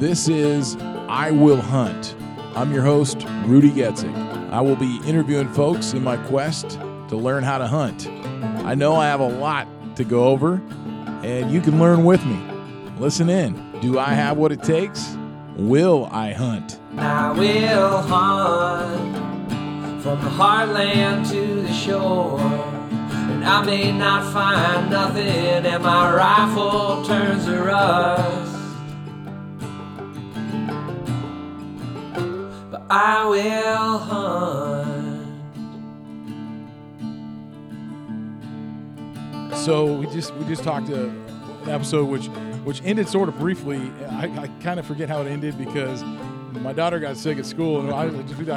This is I Will Hunt. I'm your host, Rudy Getzig. I will be interviewing folks in my quest to learn how to hunt. I know I have a lot to go over, and you can learn with me. Listen in. Do I have what it takes? Will I hunt? I will hunt from the heartland to the shore. And I may not find nothing, and my rifle turns to rust. I will hunt. So we just we just talked to an episode which which ended sort of briefly. I, I kind of forget how it ended because my daughter got sick at school and I,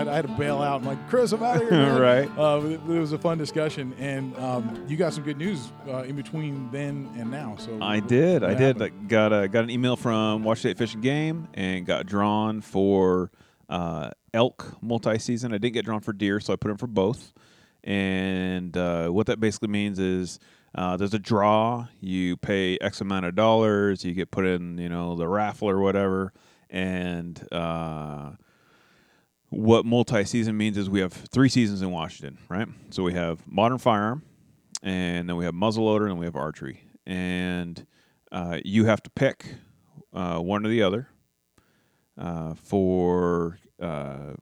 I had to bail out. I'm like, Chris, I'm out of here. man." Right. Uh, it, it was a fun discussion, and um, you got some good news uh, in between then and now. So I did. I what did. I got a, got an email from Washington State Fish and Game and got drawn for uh, elk multi-season. I didn't get drawn for deer, so I put in for both. And uh, what that basically means is uh, there's a draw. You pay X amount of dollars. You get put in, you know, the raffle or whatever. And uh, what multi-season means is we have three seasons in Washington, right? So we have modern firearm, and then we have muzzleloader, and we have archery. And uh, you have to pick uh, one or the other uh, for uh,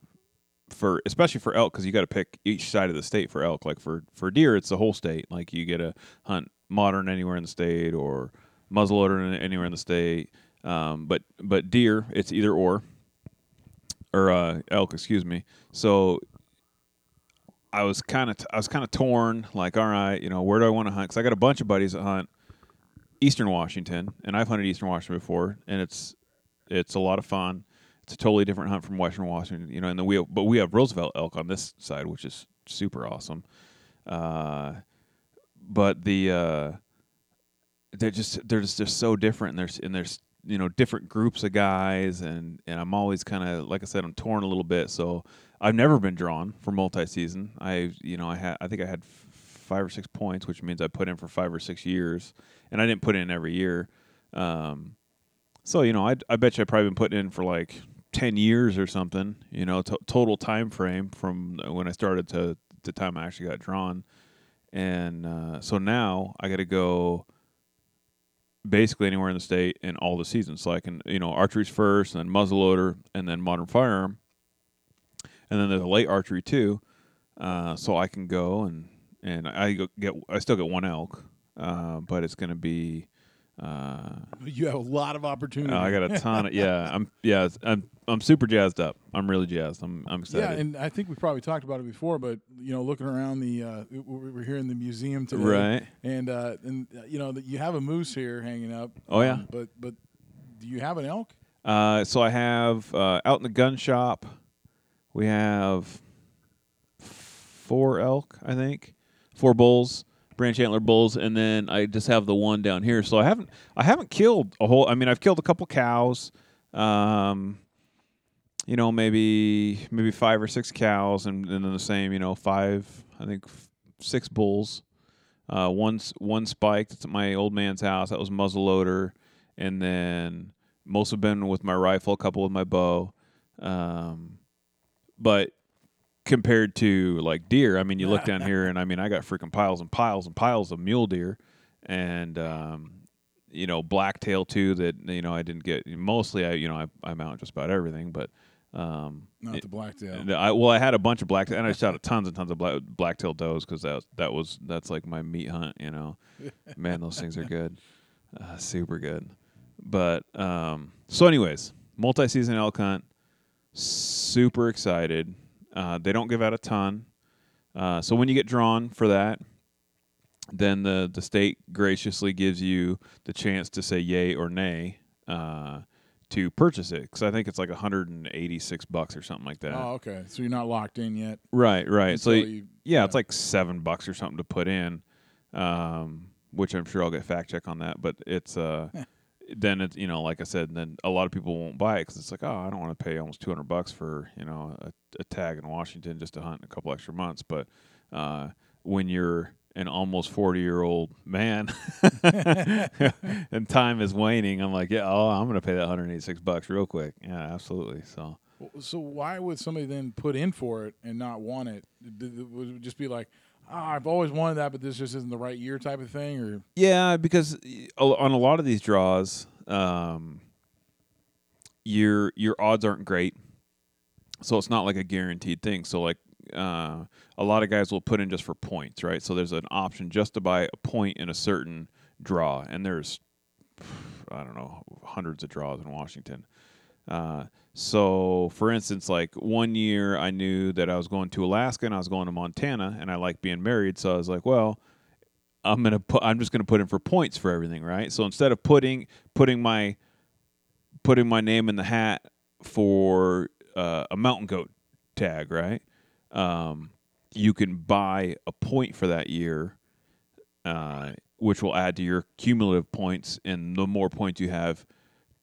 for especially for elk because you got to pick each side of the state for elk. Like for for deer, it's the whole state. Like you get to hunt modern anywhere in the state or muzzleloader anywhere in the state. Um, but but deer, it's either or or uh, elk, excuse me. So I was kind of I was kind of torn. Like, all right, you know, where do I want to hunt? Because I got a bunch of buddies that hunt Eastern Washington, and I've hunted Eastern Washington before, and it's it's a lot of fun. It's a totally different hunt from Western Washington, you know. And then we but we have Roosevelt elk on this side, which is super awesome. Uh, but the uh, they're just they're just they're so different, and there's and there's you know different groups of guys, and and I'm always kind of like I said, I'm torn a little bit. So I've never been drawn for multi-season. I you know I had I think I had five or six points, which means I put in for five or six years, and I didn't put in every year. Um, so you know, I I bet you I probably been putting in for like ten years or something. You know, to- total time frame from when I started to the time I actually got drawn, and uh, so now I got to go basically anywhere in the state in all the seasons. So I can you know archery's first, and then muzzleloader, and then modern firearm, and then there's a late archery too. Uh, so I can go and and I get I still get one elk, uh, but it's going to be. Uh, you have a lot of opportunity. Oh, I got a ton of yeah. I'm yeah. I'm I'm super jazzed up. I'm really jazzed. I'm I'm excited. Yeah, and I think we probably talked about it before, but you know, looking around the, uh, we- we're here in the museum today, Right. And uh, and uh, you know, that you have a moose here hanging up. Oh, yeah. um, but but do you have an elk? Uh, so I have uh, out in the gun shop, we have four elk, I think, four bulls, branch antler bulls, and then I just have the one down here. So I haven't I haven't killed a whole. I mean, I've killed a couple cows. Um, you know, maybe maybe five or six cows, and, and then the same. You know, five I think f- six bulls. Uh, one one spiked at my old man's house. That was muzzleloader, and then most have been with my rifle, a couple with my bow. Um, but compared to like deer, I mean, you look down here, and I mean, I got freaking piles and piles and piles of mule deer, and um, you know, blacktail too. That you know, I didn't get. Mostly, I you know, I, I mount just about everything, but um, Not it- the blacktail. I, well, I had a bunch of blacktail, and I shot tons and tons of black, black-tailed does because that was, that was that's like my meat hunt. You know, man, those things are good, uh, super good. But um, so, anyways, multi-season elk hunt, super excited. Uh, they don't give out a ton, uh, so when you get drawn for that, then the the state graciously gives you the chance to say yay or nay. Uh, to purchase it because I think it's like 186 bucks or something like that. Oh, okay. So you're not locked in yet. Right, right. So you- yeah, it's like seven bucks or something to put in, um, which I'm sure I'll get fact check on that. But it's uh, then it's you know like I said, then a lot of people won't buy it because it's like oh I don't want to pay almost 200 bucks for you know a, a tag in Washington just to hunt a couple extra months. But uh, when you're an almost 40 year old man and time is waning i'm like yeah oh i'm gonna pay that 186 bucks real quick yeah absolutely so So why would somebody then put in for it and not want it? Would it just be like, oh, I've always wanted that, but this just isn't the right year type of thing? Or? Yeah because on a lot of these draws um your your odds aren't great. So it's not like a guaranteed thing. So like uh, a lot of guys will put in just for points right? So there's an option just to buy a point in a certain draw and there's i don't know hundreds of draws in washington. Uh, so for instance like one year i knew that i was going to alaska and i was going to montana and i like being married so i was like well i'm gonna put i'm just gonna put in for points for everything right so instead of putting putting my putting my name in the hat for uh, a mountain goat tag, right? Um, you can buy a point for that year, uh, which will add to your cumulative points. And the more points you have,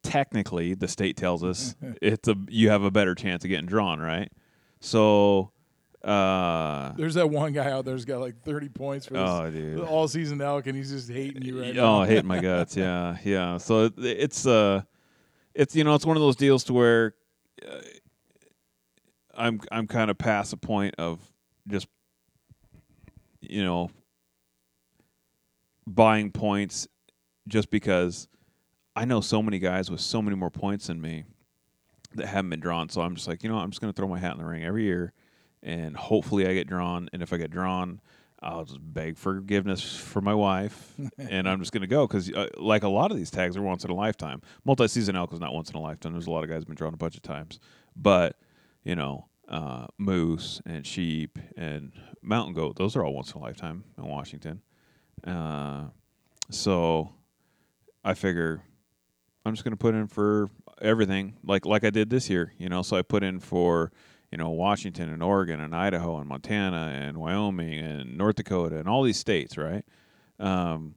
technically, the state tells us it's a you have a better chance of getting drawn, right? So, uh, there's that one guy out there who's got like 30 points for this oh, dude, all season elk, and he's just hating you right oh, now. I hate my guts. Yeah, yeah. So it, it's uh, it's you know, it's one of those deals to where uh, I'm I'm kind of past the point of just you know buying points just because I know so many guys with so many more points than me that haven't been drawn. So I'm just like, you know, I'm just going to throw my hat in the ring every year, and hopefully I get drawn. And if I get drawn, I'll just beg forgiveness for my wife, and I'm just going to go because, uh, like a lot of these tags are once in a lifetime. Multi-season elk is not once in a lifetime. There's a lot of guys been drawn a bunch of times, but you know, uh, moose and sheep and mountain goat, those are all once in a lifetime in Washington. Uh, so I figure I'm just going to put in for everything, like like I did this year. You know, so I put in for you know Washington and Oregon and Idaho and Montana and Wyoming and North Dakota and all these states, right? Um,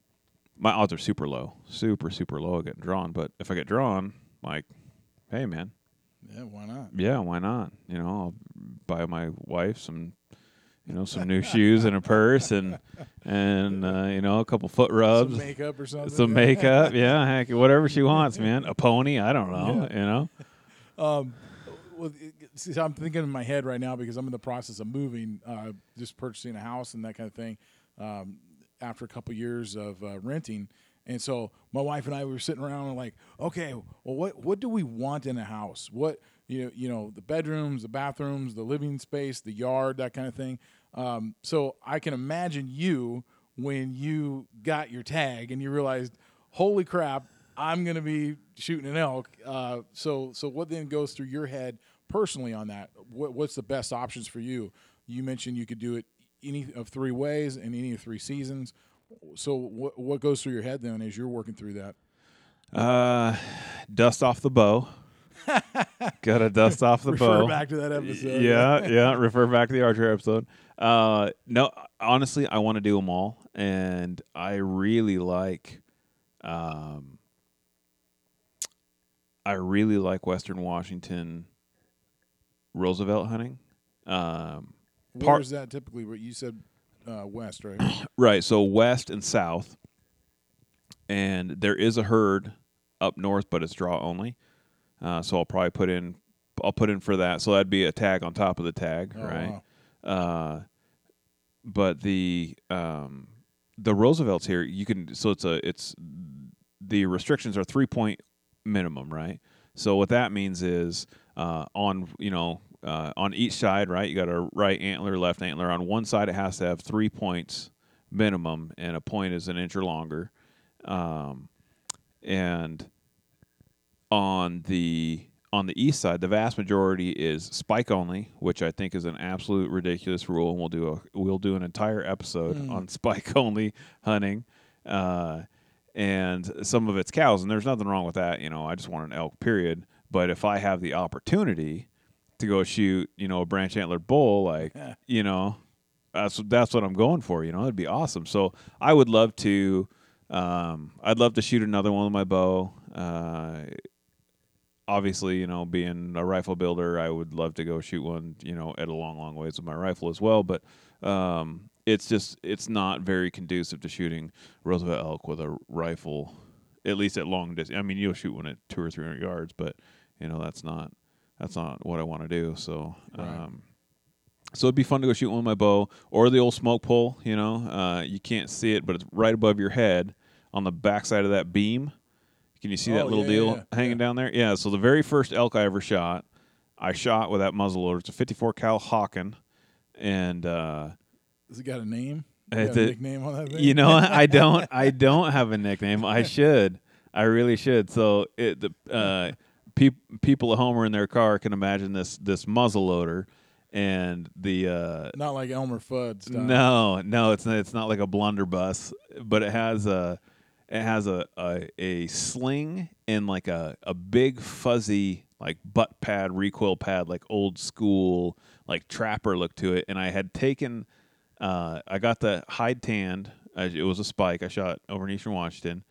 my odds are super low, super super low of getting drawn. But if I get drawn, like, hey man, Yeah, why not? yeah, why not? You know, I'll buy my wife some, you know, some new shoes and a purse and and uh, you know a couple foot rubs, Some makeup or something. some makeup, yeah, heck, whatever she wants, man. A pony, I don't know, you know. Um, well, see, I'm thinking in my head right now because I'm in the process of moving, uh, just purchasing a house and that kind of thing. Um, after a couple years of uh, renting, and so my wife and I were sitting around and like, okay, well, what what do we want in a house? What you know, you know, the bedrooms, the bathrooms, the living space, the yard, that kind of thing. Um, so I can imagine you when you got your tag and you realized, holy crap, I'm going to be shooting an elk. Uh, so, so what then goes through your head personally on that? What, what's the best options for you? You mentioned you could do it any of three ways in any of three seasons. So, what what goes through your head then as you're working through that? Uh, dust off the bow. Got to dust off the Refer bow. back to that episode. yeah, yeah. Refer back to the Archer episode. Uh, no, honestly, I want to do them all, and I really like, um, I really like Western Washington Roosevelt hunting. Um, part- Where's that typically? What you said, uh, west, right? Right. So west and south, and there is a herd up north, but it's draw only. Uh, so I'll probably put in. I'll put in for that. So that'd be a tag on top of the tag, Oh, right? wow. Uh, but the um, the Roosevelts here, you can. So it's a it's the restrictions are three point minimum, right? So what that means is uh, on you know uh, on each side, right? You got a right antler, left antler. On one side, it has to have three points minimum, and a point is an inch or longer. Um, and on the on the east side, the vast majority is spike only, which I think is an absolute ridiculous rule, and we'll do a we'll do an entire episode Mm. on spike only hunting. Uh, and some of it's cows, and there's nothing wrong with that. You know, I just want an elk, period. But if I have the opportunity to go shoot, you know, a branch antlered bull, like, you know, that's that's what I'm going for. You know, it'd be awesome. So I would love to. Um, I'd love to shoot another one with my bow. Uh, obviously, you know, being a rifle builder, I would love to go shoot one, you know, at a long, long ways with my rifle as well. But um, it's just it's not very conducive to shooting Roosevelt elk with a rifle, at least at long distance. I mean, you'll shoot one at two or three hundred yards, but you know that's not that's not what I want to do. So, Right. um, so it'd be fun to go shoot one with my bow or the old smoke pole. You know, uh, you can't see it, but it's right above your head on the backside of that beam. Can you see that Oh, little yeah, deal yeah, hanging down there? Yeah. So the very first elk I ever shot, I shot with that muzzleloader. It's a 54 cal Hawken, and uh, Has it got a name? You got a nickname on that thing? you know, I don't, I don't have a nickname. I should, I really should. So it, the uh, peop people at home or in their car can imagine this this muzzle loader, and the uh, Not like Elmer Fudd stuff. no, no, it's it's not like a blunderbuss, but it has a it has a a, a sling and like a a big fuzzy like butt pad recoil pad like old school like trapper look to it. And I had taken uh I got the hide tanned. It was a spike. I shot over in Eastern Washington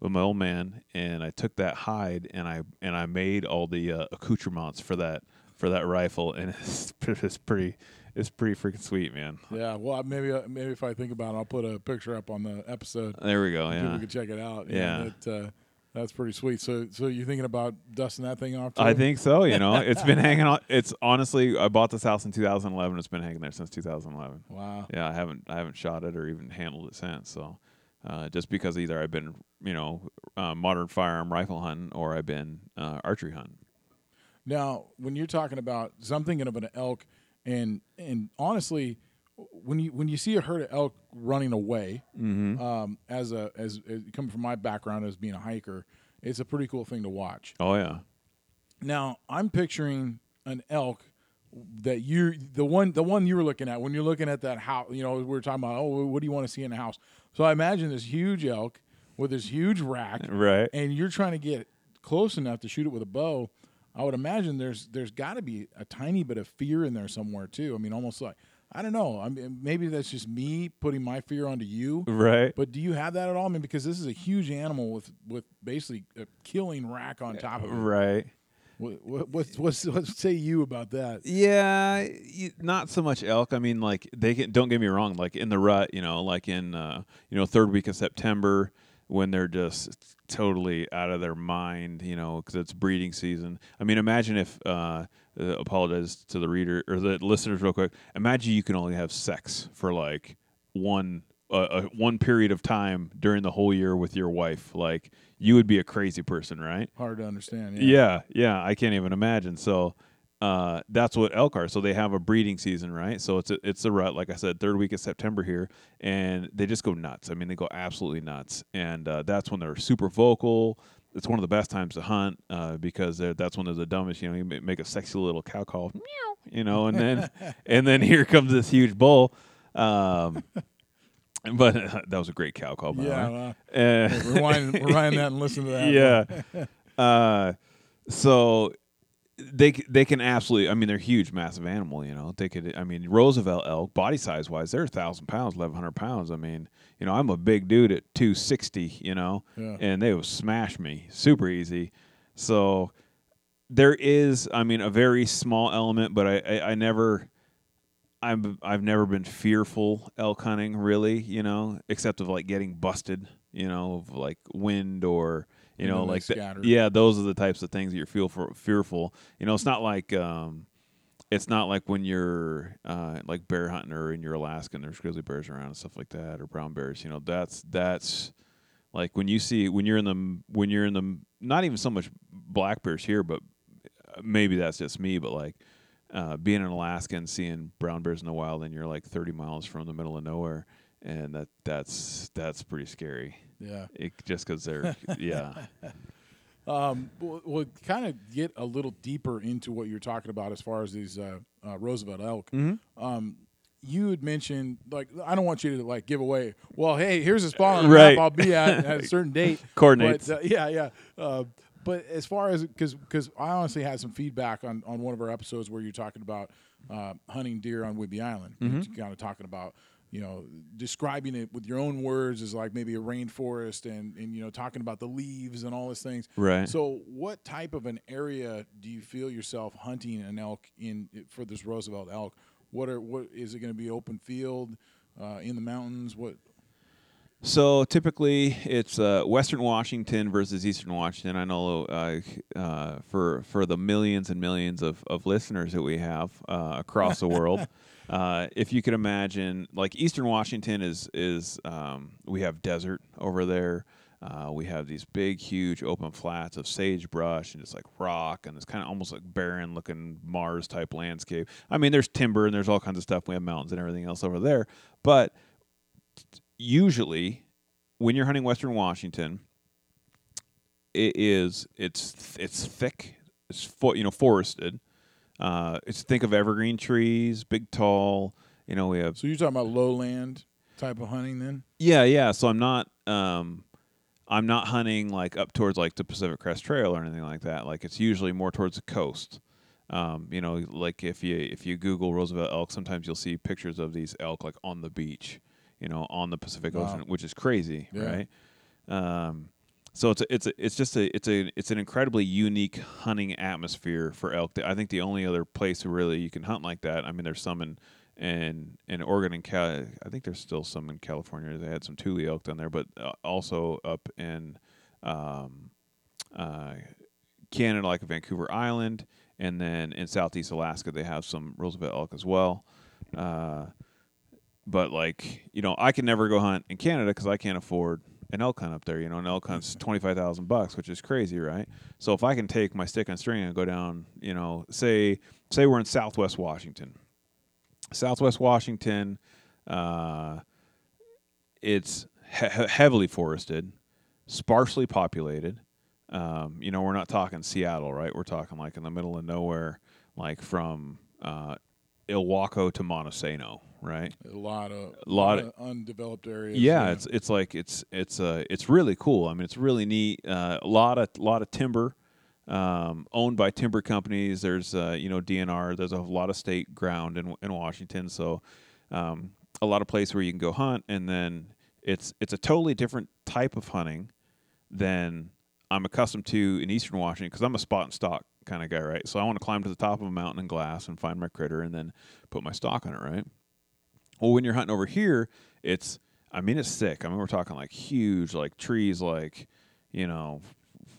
with my old man and I took that hide and I and I made all the uh, accoutrements for that for that rifle. And it's, it's pretty it's pretty freaking sweet man Yeah, well, maybe uh, maybe if I think about it, I'll put a picture up on the episode. There we go. People Yeah. can check it out. Yeah. that, uh, that's pretty sweet. So, so you thinking about dusting that thing off? Too? I think so. You know, it's been hanging on. It's honestly, I bought this house in 2011. It's been hanging there since 2011. Wow. Yeah, I haven't, I haven't shot it or even handled it since. So, uh, just because either I've been, you know, uh, modern firearm rifle hunting or I've been uh, archery hunting. Now, when you're talking about, so I'm thinking of an elk, and and honestly, when you when you see a herd of elk running away, Mm-hmm. um, as a as, as coming from my background as being a hiker, it's a pretty cool thing to watch. Oh yeah. Now, I'm picturing an elk that you the one the one you were looking at when you're looking at that house. You know, we were talking about, oh, what do you want to see in the house? So I imagine this huge elk with this huge rack, Right. and you're trying to get close enough to shoot it with a bow. I would imagine there's there's got to be a tiny bit of fear in there somewhere too. I mean, almost like I don't know. I mean, maybe that's just me putting my fear onto you. Right. But do you have that at all? I mean, because this is a huge animal with with basically a killing rack on top of it. Right. What, what, what's, what's, what say you about that? Yeah, not so much elk. I mean, like they can. Don't get me wrong. Like in the rut, you know, like in uh, you know third week of September when they're just totally out of their mind, you know, because it's breeding season. I mean, imagine if. Uh, uh, apologize to the reader or the listeners real quick. Imagine you can only have sex for like one uh, uh, one period of time during the whole year with your wife. Like you would be a crazy person, right? Hard to understand. Yeah, yeah, I can't even imagine. So uh, that's what elk are. So they have a breeding season, right? So it's a, it's a rut, like I said, third week of September here, and they just go nuts. I mean, they go absolutely nuts, and uh, that's when they're super vocal. It's one of the best times to hunt uh, because that's when they're the dumbest. You know, you make a sexy little cow call, meow, you know, and then and then here comes this huge bull. Um, but that was a great cow call, by Yeah. way. well, Uh, rewind, rewind that and listen to that. yeah. Uh, so they they can absolutely. I mean, they're huge, massive animal. You know, they could. I mean, Roosevelt elk, body size wise, they're a thousand pounds, eleven hundred pounds. I mean, you know, I'm a big dude at two sixty. You know, Yeah. and they would smash me super easy. So there is, I mean, a very small element, but I I, I never. I'm I've never been fearful elk hunting really, you know, except of like getting busted, you know, of like wind or you know like the- yeah, those are the types of things that you're feel for, fearful. You know, it's not like um it's not like when you're uh, like bear hunting or in your Alaska and there's grizzly bears around and stuff like that or brown bears. You know, that's that's like when you see when you're in the when you're in the not even so much black bears here, but uh, maybe that's just me. But like uh, being in Alaska and seeing brown bears in the wild, and you're like 30 miles from the middle of nowhere, and that that's that's pretty scary. Yeah. It, just because they're yeah Um, we'll, we'll kind of get a little deeper into what you're talking about as far as these uh, uh, Roosevelt elk. Mm-hmm. Um, you had mentioned like I don't want you to like give away. Well, hey, here's a spot Right. I'll be at at a certain date. Coordinates. But, uh, yeah, yeah. Uh, but as far as because because I honestly had some feedback on on one of our episodes where you're talking about uh, hunting deer on Whidbey Island, Mm-hmm. kind of talking about you know describing it with your own words is like maybe a rainforest and and you know talking about the leaves and all these things. right. So, what type of an area do you feel yourself hunting an elk in for this Roosevelt elk? What are what is it going to be open field? uh, in the mountains? What? So typically, it's uh, Western Washington versus Eastern Washington. I know uh, uh, for for the millions and millions of, of listeners that we have uh, across the world, uh, if you could imagine, like Eastern Washington is is um, we have desert over there. Uh, we have these big, huge open flats of sagebrush and just like rock, and it's kind of almost like barren looking Mars type landscape. I mean, there's timber and there's all kinds of stuff. We have mountains and everything else over there, but usually when you're hunting western washington it is it's it's thick it's fo- you know forested uh it's think of evergreen trees big tall you know we have So you're talking about lowland type of hunting then? yeah yeah so i'm not um i'm not hunting like up towards like the pacific crest trail or anything like that like it's usually more towards the coast um, you know, like if you if you Google Roosevelt elk, sometimes you'll see pictures of these elk like on the beach, you know, on the Pacific Wow. Ocean, which is crazy, Yeah. right? Um, so it's a, it's a, it's just a it's a it's an incredibly unique hunting atmosphere for elk. I think the only other place really you can hunt like that. I mean, there's some in in in Oregon and Cal. I think there's still some in California. They had some Tule elk down there, but uh, also up in um, uh, Canada, like Vancouver Island, and then in Southeast Alaska, they have some Roosevelt elk as well. Uh, but like you know, I can never go hunt in Canada because I can't afford an elk hunt up there. You know, an elk hunt's twenty five thousand bucks, which is crazy, right? So if I can take my stick and string and go down, you know, say say we're in Southwest Washington, Southwest Washington, uh, it's he- he- heavily forested, sparsely populated. Um, you know, we're not talking Seattle, right? We're talking like in the middle of nowhere, like from uh, Ilwaco to Montesano, right? A lot of A lot of undeveloped areas. Yeah, it's it's like it's it's uh it's really cool. I mean, it's really neat. Uh, a lot of lot of timber um, owned by timber companies. There's uh, you know DNR. There's a lot of state ground in in Washington, so um, a lot of place where you can go hunt, and then it's it's a totally different type of hunting than I'm accustomed to in Eastern Washington because I'm a spot and stock kind of guy, right? So I want to climb to the top of a mountain and glass and find my critter and then put my stock on it, right? Well, when you're hunting over here, it's I mean it's thick. I mean we're talking like huge, like trees, like you know,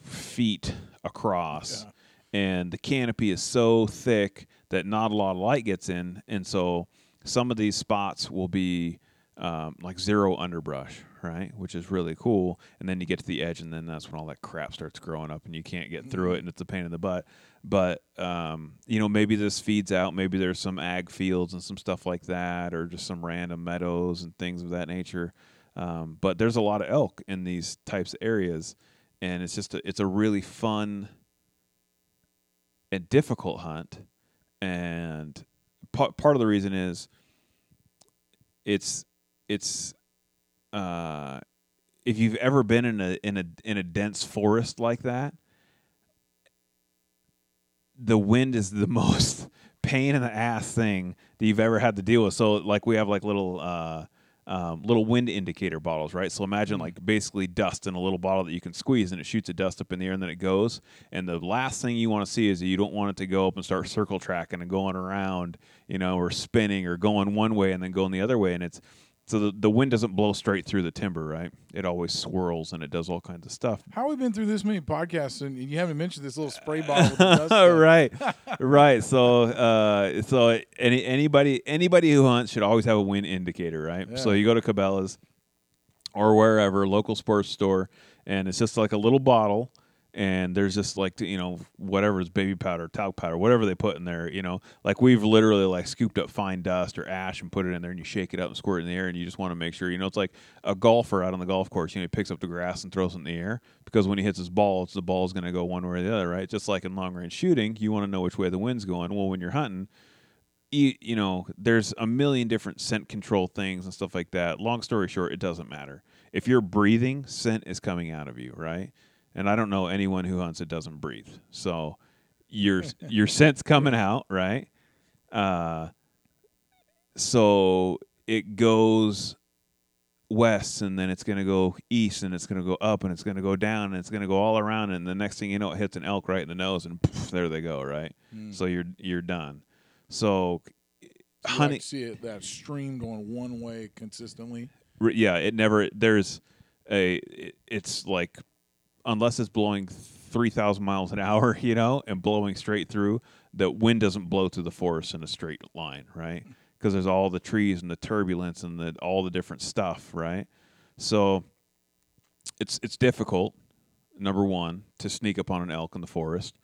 feet across, Yeah. and the canopy is so thick that not a lot of light gets in, and so some of these spots will be um, like zero underbrush, right? Which is really cool. And then you get to the edge, and then that's when all that crap starts growing up, and you can't get through it, and it's a pain in the butt. But um, you know, maybe this feeds out. Maybe there's some ag fields and some stuff like that, or just some random meadows and things of that nature. Um, but there's a lot of elk in these types of areas, and it's just a, it's a really fun and difficult hunt. And pa- part of the reason is it's it's uh, if you've ever been in a in a in a dense forest like that, the wind is the most pain in the ass thing that you've ever had to deal with. So like we have like little uh, um, little wind indicator bottles, right? So imagine like basically dust in a little bottle that you can squeeze and it shoots a dust up in the air and then it goes. And the last thing you want to see is that you don't want it to go up and start circle tracking and going around, you know, or spinning or going one way and then going the other way. And it's so the, the wind doesn't blow straight through the timber, right? It always swirls and it does all kinds of stuff. How have we been through this many podcasts and you haven't mentioned this little spray bottle with the dust right, right. So, uh, so any anybody anybody who hunts should always have a wind indicator, right? So you go to Cabela's or wherever local sports store, and it's just like a little bottle, and there's just like you know whatever is baby powder, talc powder, whatever they put in there. You know, like we've literally like scooped up fine dust or ash and put it in there, and you shake it up and squirt it in the air, and you just want to make sure. You know, it's like a golfer out on the golf course. You know, he picks up the grass and throws it in the air because when he hits his ball, the ball's going to go one way or the other, right? Just like in long range shooting, you want to know which way the wind's going. Well, when you're hunting, you, you know, there's a million different scent control things and stuff like that. Long story short, it doesn't matter. If you're breathing, scent is coming out of you, right? And I don't know anyone who hunts that doesn't breathe. So your your scent's coming out, right? Uh, so it goes west and then it's going to go east and it's going to go up and it's going to go down and it's going to go all around and the next thing you know it hits an elk right in the nose and poof, there they go right Mm. so you're you're done so Honey- like, see it, that stream going one way consistently. Yeah, it never. There's a. it- It's like unless it's blowing three thousand miles an hour, you know, and blowing straight through, the wind doesn't blow through the forest in a straight line, right? Because there's all the trees and the turbulence and the all the different stuff, right? So it's it's difficult. Number one, to sneak up on an elk in the forest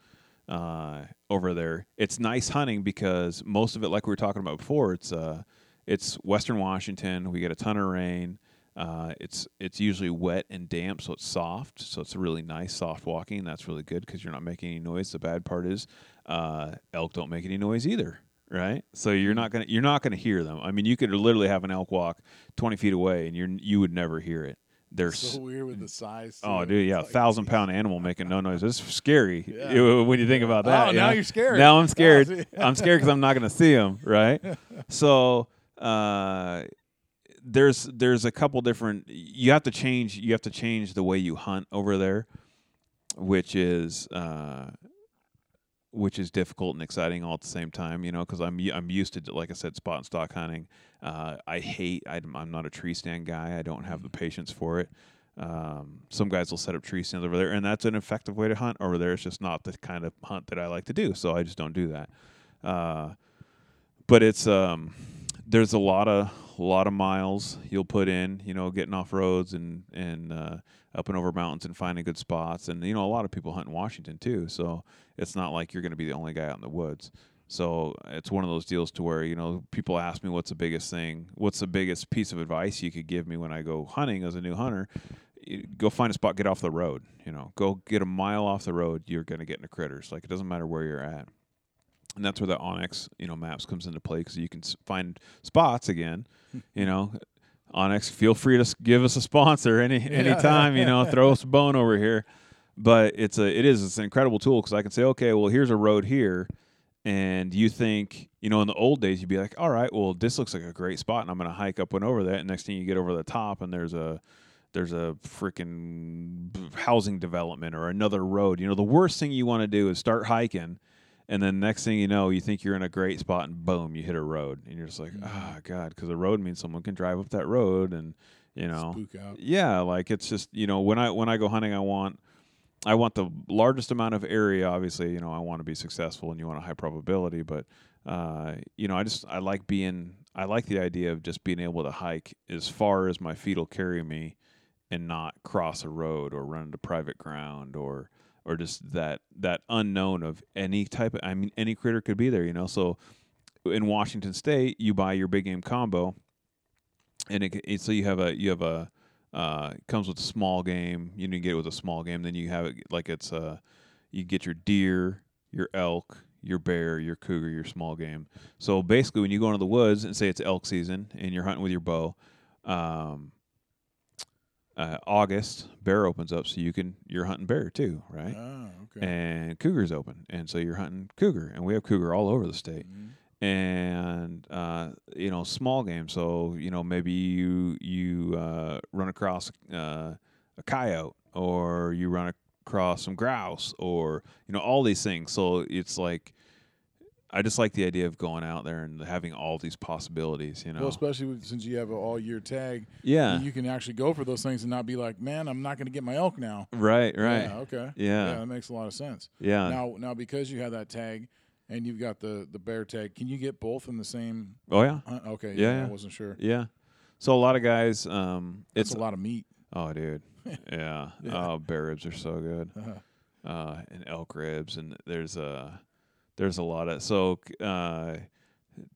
uh, over there. It's nice hunting because most of it, like we were talking about before, it's uh, it's Western Washington. We get a ton of rain. Uh, it's it's usually wet and damp, so it's soft. So it's really nice, soft walking. That's really good because you're not making any noise. The bad part is uh, elk don't make any noise either, right? So you're not gonna you're not gonna hear them. I mean, you could literally have an elk walk 20 feet away, and you're you would never hear it. They're So weird with the size. Oh, dude, yeah, It's like- thousand pound animal making no noise. It's scary Yeah. when you think about that. Oh, you now know? you're scared. Now I'm Oh, scared. I'm scared because I'm not going to see them, right? so uh, there's there's a couple different. You have to change. You have to change the way you hunt over there, which is. Uh, which is difficult and exciting all at the same time, you know, because I'm I'm used to like I said, spot and stock hunting. Uh, I hate. I'm, I'm not a tree stand guy. I don't have the patience for it. Um, some guys will set up tree stands over there, and that's an effective way to hunt over there. It's just not the kind of hunt that I like to do, so I just don't do that. Uh, but it's um, there's a lot of lot of miles you'll put in, you know, getting off roads and and uh, up and over mountains and finding good spots. And you know, a lot of people hunt in Washington too, so it's not like you're going to be the only guy out in the woods. So it's one of those deals to where you know people ask me what's the biggest thing, what's the biggest piece of advice you could give me when I go hunting as a new hunter. Go find a spot, get off the road. You know, go get a mile off the road. You're going to get into critters. Like it doesn't matter where you're at and that's where the onX, you know, maps comes into play because you can find spots again. you know, onX, feel free to give us a sponsor any anytime. You know, throw us a bone over here. But it's a it is it's an incredible tool because I can say, okay, well, here's a road here, and you think, you know, in the old days, you'd be like, all right, well, this looks like a great spot, and I'm going to hike up and over that. And next thing you get over the top, and there's a there's a freaking housing development or another road. You know, the worst thing you want to do is start hiking, and then next thing you know, you think you're in a great spot, and boom, you hit a road, and you're just like, ah, God, because a road means someone can drive up that road, and you know, Spook out. yeah, like it's just you know when I when I go hunting, I want I want the largest amount of area. Obviously, you know, I want to be successful, and you want a high probability. But uh, you know, I just I like being I like the idea of just being able to hike as far as my feet will carry me, and not cross a road or run into private ground or or just that that unknown of any type of I mean any critter could be there. You know, so in Washington State, you buy your big game combo, and it, it so you have a you have a uh, comes with a small game. You can get it with a small game. Then you have it like it's uh, you get your deer, your elk, your bear, your cougar, your small game. So basically, when you go into the woods and say it's elk season and you're hunting with your bow, um, uh, August bear opens up, so you can you're hunting bear too, right? Oh, okay. And cougar's open, and so you're hunting cougar, and we have cougar all over the state Mhm. and uh, you know small game. So you know maybe you you uh, run across uh, a coyote, or you run across some grouse, or you know all these things. So it's like I just like the idea of going out there and having all these possibilities. You know, Well, especially with, since you have an all year tag, yeah, you can actually go for those things and not be like, man, I'm not going to get my elk now. right, right, Yeah, okay. yeah, yeah, that makes a lot of sense. yeah. Now, now because you have that tag and you've got the the bear tag, can you get both in the same? oh yeah, Hunt? Okay, Yeah, yeah. I wasn't sure. yeah. So a lot of guys, um, It's it's a lot of meat. oh dude, yeah. Yeah. Oh, bear ribs are so good. Uh-huh. uh, and elk ribs, and there's a there's a lot of so uh,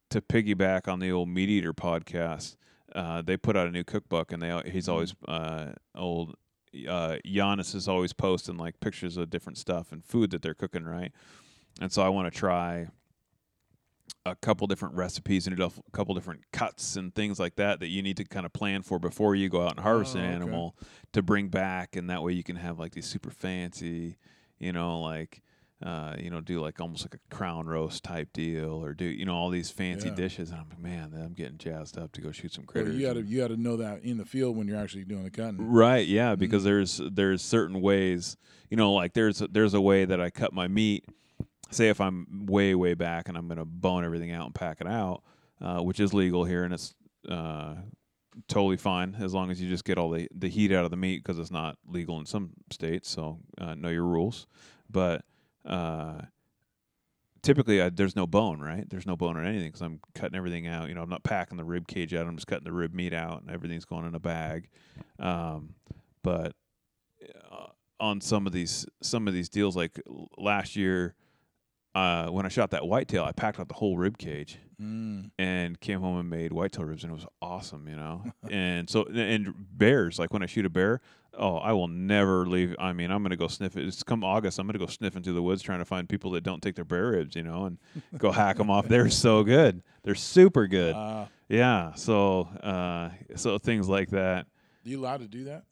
to piggyback on the old MeatEater podcast. Uh, they put out a new cookbook, and they he's always uh, old. Uh, Janis is always posting like pictures of different stuff and food that they're cooking, right? And so I want to try a couple different recipes and a couple different cuts and things like that that you need to kind of plan for before you go out and harvest Oh, an okay. animal to bring back, and that way you can have like these super fancy, you know, like uh, you know, do like almost like a crown roast type deal, or do you know all these fancy Yeah. dishes. And I'm like, man, I'm getting jazzed up to go shoot some Well, critters. you got to you got to know that in the field when you're actually doing the cutting. Right, yeah, because Mm-hmm. there's there's certain ways, you know, like there's there's a way that I cut my meat. Say if I'm way way back and I'm gonna bone everything out and pack it out, uh, which is legal here, and it's uh, totally fine as long as you just get all the, the heat out of the meat because it's not legal in some states. So uh, know your rules. But uh, typically, I, there's no bone, right? There's no bone or anything because I'm cutting everything out. You know, I'm not packing the rib cage out. I'm just cutting the rib meat out, and everything's going in a bag. Um, but uh, on some of these some of these deals, like last year, uh, when I shot that whitetail, I packed out the whole rib cage Mm. and came home and made whitetail ribs, and it was awesome, you know. and so, and bears, like when I shoot a bear, oh, I will never leave. I mean, I'm gonna go sniff it. It's come August, I'm gonna go sniffing through the woods trying to find people that don't take their bear ribs, you know, and go hack them off. They're so good. They're super good. Uh, Yeah. So, uh, so things like that. you allowed to do that?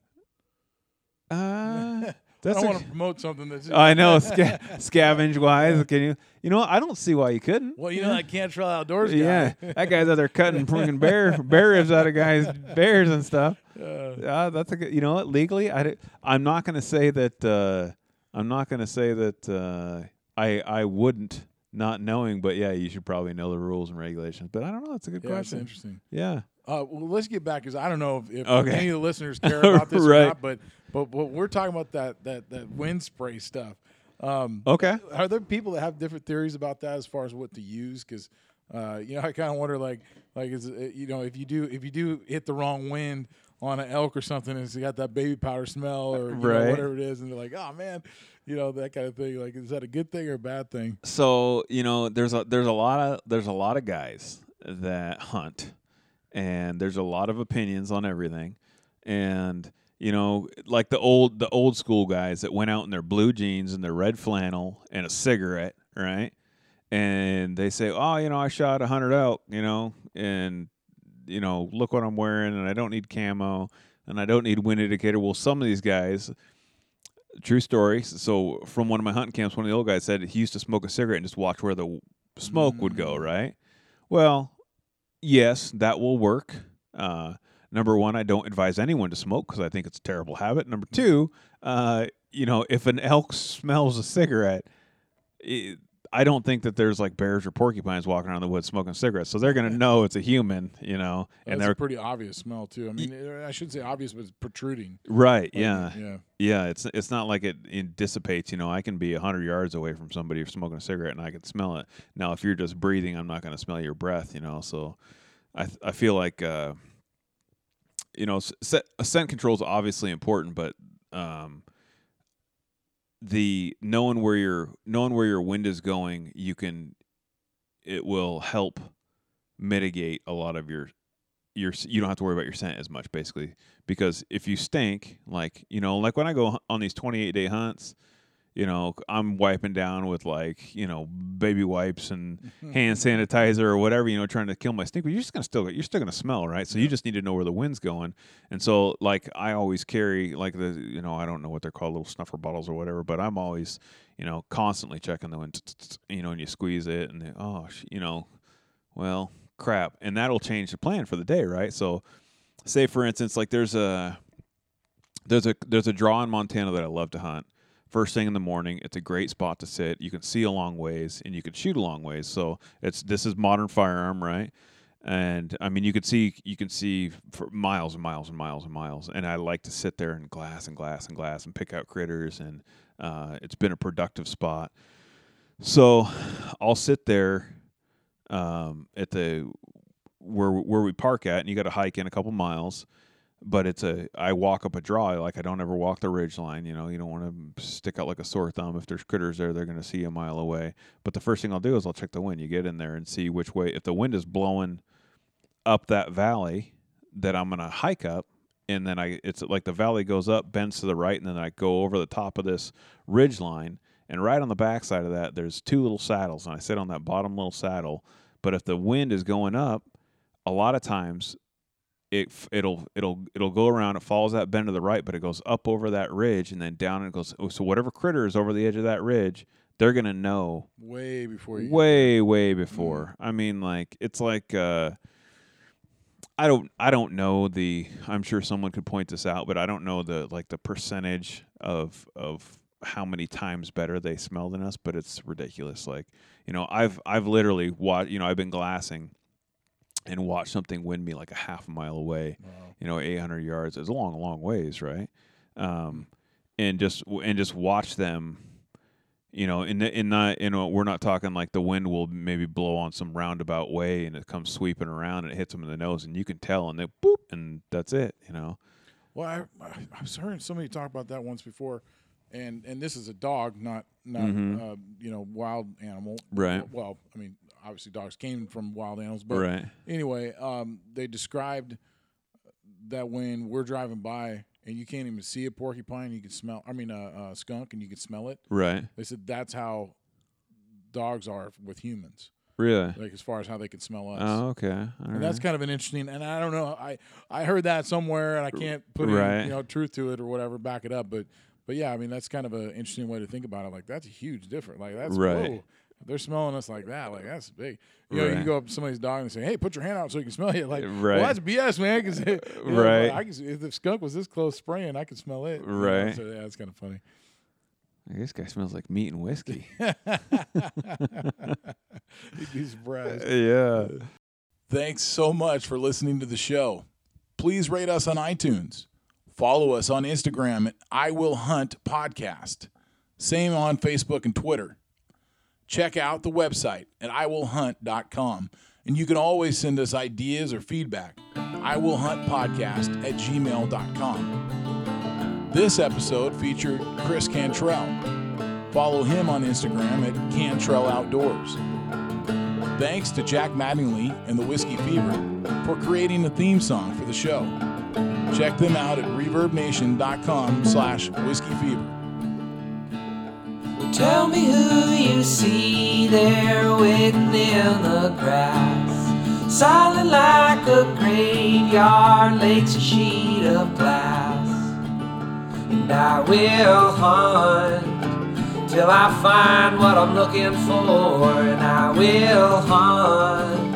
Uh, I that's don't a- want to promote something that's. I know sca- scavenge wise. Can you? You know, I don't see why you couldn't. Well, you know that Cantrell Outdoors guy. Yeah, that guy's out there cutting freaking bear bear ribs out of guys' bears and stuff. Uh, Yeah, that's a good. You know what? Legally, I I'm not going to say that. Uh, I'm not going to say that. Uh, I I wouldn't not knowing, but yeah, you should probably know the rules and regulations. But I don't know. That's a good yeah, question. interesting. Yeah. Uh, well, let's get back because I don't know if, if Okay. any of the listeners care about this or Right. not, but, but but we're talking about that that that wind spray stuff. Um, Okay. are there people that have different theories about that as far as what to use? Because uh, you know, I kind of wonder, like, like is it, you know, if you do if you do hit the wrong wind on an elk or something, and it's got that baby powder smell or you know, whatever it is, and they're like, oh man, you know, that kind of thing. Like, is that a good thing or a bad thing? So you know, there's a there's a lot of there's a lot of guys that hunt, and there's a lot of opinions on everything, and you know, like the old the old school guys that went out in their blue jeans and their red flannel and a cigarette, right? And they say, oh, you know, I shot a hundred elk, you know, and you know, look what I'm wearing, and I don't need camo, and I don't need wind indicator. Well, some of these guys, true story. So from one of my hunting camps, one of the old guys said he used to smoke a cigarette and just watch where the smoke would go. Mm. Right. Well, yes, that will work. Uh, number one, I don't advise anyone to smoke because I think it's a terrible habit. Number two, uh, you know, if an elk smells a cigarette, it, I don't think that there's like bears or porcupines walking around the woods smoking cigarettes, so they're gonna know it's a human, you know, and That's they're a pretty obvious smell too. I mean, I shouldn't say obvious, but it's protruding. right, Like, yeah. yeah. Yeah, it's it's not like it, it dissipates. You know, I can be hundred yards away from somebody who's smoking a cigarette, and I can smell it. Now, if you're just breathing, I'm not going to smell your breath. You know, so I th- I feel like uh, you know, set, scent control is obviously important, but um, the knowing where your knowing where your wind is going, you can it will help mitigate a lot of your your you don't have to worry about your scent as much basically because if you stink like you know like when i go on these 28 day hunts you know i'm wiping down with like you know baby wipes and mm-hmm. hand sanitizer or whatever you know trying to kill my stink but you're just gonna still you're still gonna smell right? So you just need to know where the wind's going. And so like i always carry like the you know i don't know what they're called little snuffer bottles or whatever but i'm always you know constantly checking the wind you know and you squeeze it and then, oh sh- you know well crap. And that'll change the plan for the day right? So say for instance like there's a there's a there's a draw in montana that i love to hunt first thing in the morning it's a great spot to sit. You can see a long ways and you can shoot a long ways. So it's this is modern firearm right? And i mean you could see you can see for miles and miles and miles and miles. And i like to sit there and glass and glass and glass and pick out critters and uh, it's been a productive spot. So i'll sit there um, at the where where we park at, and you got to hike in a couple miles. But it's a I walk up a draw like I don't ever walk the ridge line. You know, you don't want to stick out like a sore thumb. If there's critters there, they're going to see you a mile away. But the first thing I'll do is I'll check the wind. You get in there and see which way. If the wind is blowing up that valley that I'm going to hike up, and then I it's like the valley goes up, bends to the right, and then I go over the top of this ridge line. And right on the backside of that, there's two little saddles, and I sit on that bottom little saddle. But if the wind is going up, a lot of times it it'll it'll it'll go around. It follows that bend to the right, but it goes up over that ridge and then down. And it goes. oh, So whatever critter is over the edge of that ridge, they're gonna know Way before you. way way before. I mean, like it's like. uh I don't I don't know the I'm sure someone could point this out, but I don't know the like the percentage of of how many times better they smell than us, but it's ridiculous. Like, you know, I've I've literally watched, you know, I've been glassing and watch something wind me like a half a mile away. You know, 800 yards is a long, long ways, right? Um, and just and just watch them. You know, in in not you know we're not talking like the wind will maybe blow on some roundabout way and it comes sweeping around and it hits them in the nose and you can tell and they boop and that's it. You know. Well, I, I, I was hearing somebody talk about that once before, and and this is a dog, not not uh, you know wild animal. Mm-hmm. Right. Well, I mean, obviously dogs came from wild animals, but Right. anyway, um, they described that when we're driving by and you can't even see a porcupine, you can smell. I mean, a, a skunk, and you can smell it. Right. They said that's how dogs are with humans, Really. like as far as how they can smell us. Oh, okay. And that's kind of an interesting, and I don't know. I I heard that somewhere, and I can't put any, you know truth to it or whatever, back it up. But but yeah, I mean that's kind of an interesting way to think about it. Like that's a huge difference. Like that's Right. whoa. They're smelling us like that. Like that's big. You know, you go up to somebody's dog and say, "Hey, put your hand out so you can smell it." Like, Right. well, that's BS, man. Because Right. I can, if the skunk was this close spraying, I could smell it. you know, Right. So yeah, it's kind of funny. this guy smells like meat and whiskey. You'd be surprised. yeah. Thanks so much for listening to the show. Please rate us on iTunes. Follow us on Instagram at I Will Hunt Podcast. Same on Facebook and Twitter. Check out the website at iwillhunt.com. And you can always send us ideas or feedback. I will hunt podcast at gmail.com. This episode featured Chris Cantrell. Follow him on Instagram at Cantrell Outdoors. Thanks to Jack Mattingly and the Whiskey Fever for creating the theme song for the show. Check them out at reverbnation.com slash whiskey fever. Tell me who you see there waiting in the grass. Silent like a graveyard, lake's a sheet of glass. And I will hunt till I find what I'm looking for. And I will hunt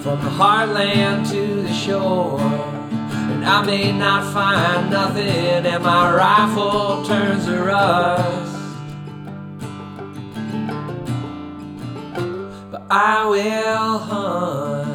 from the heartland to the shore. And I may not find nothing, and my rifle turns to rust. I will hunt.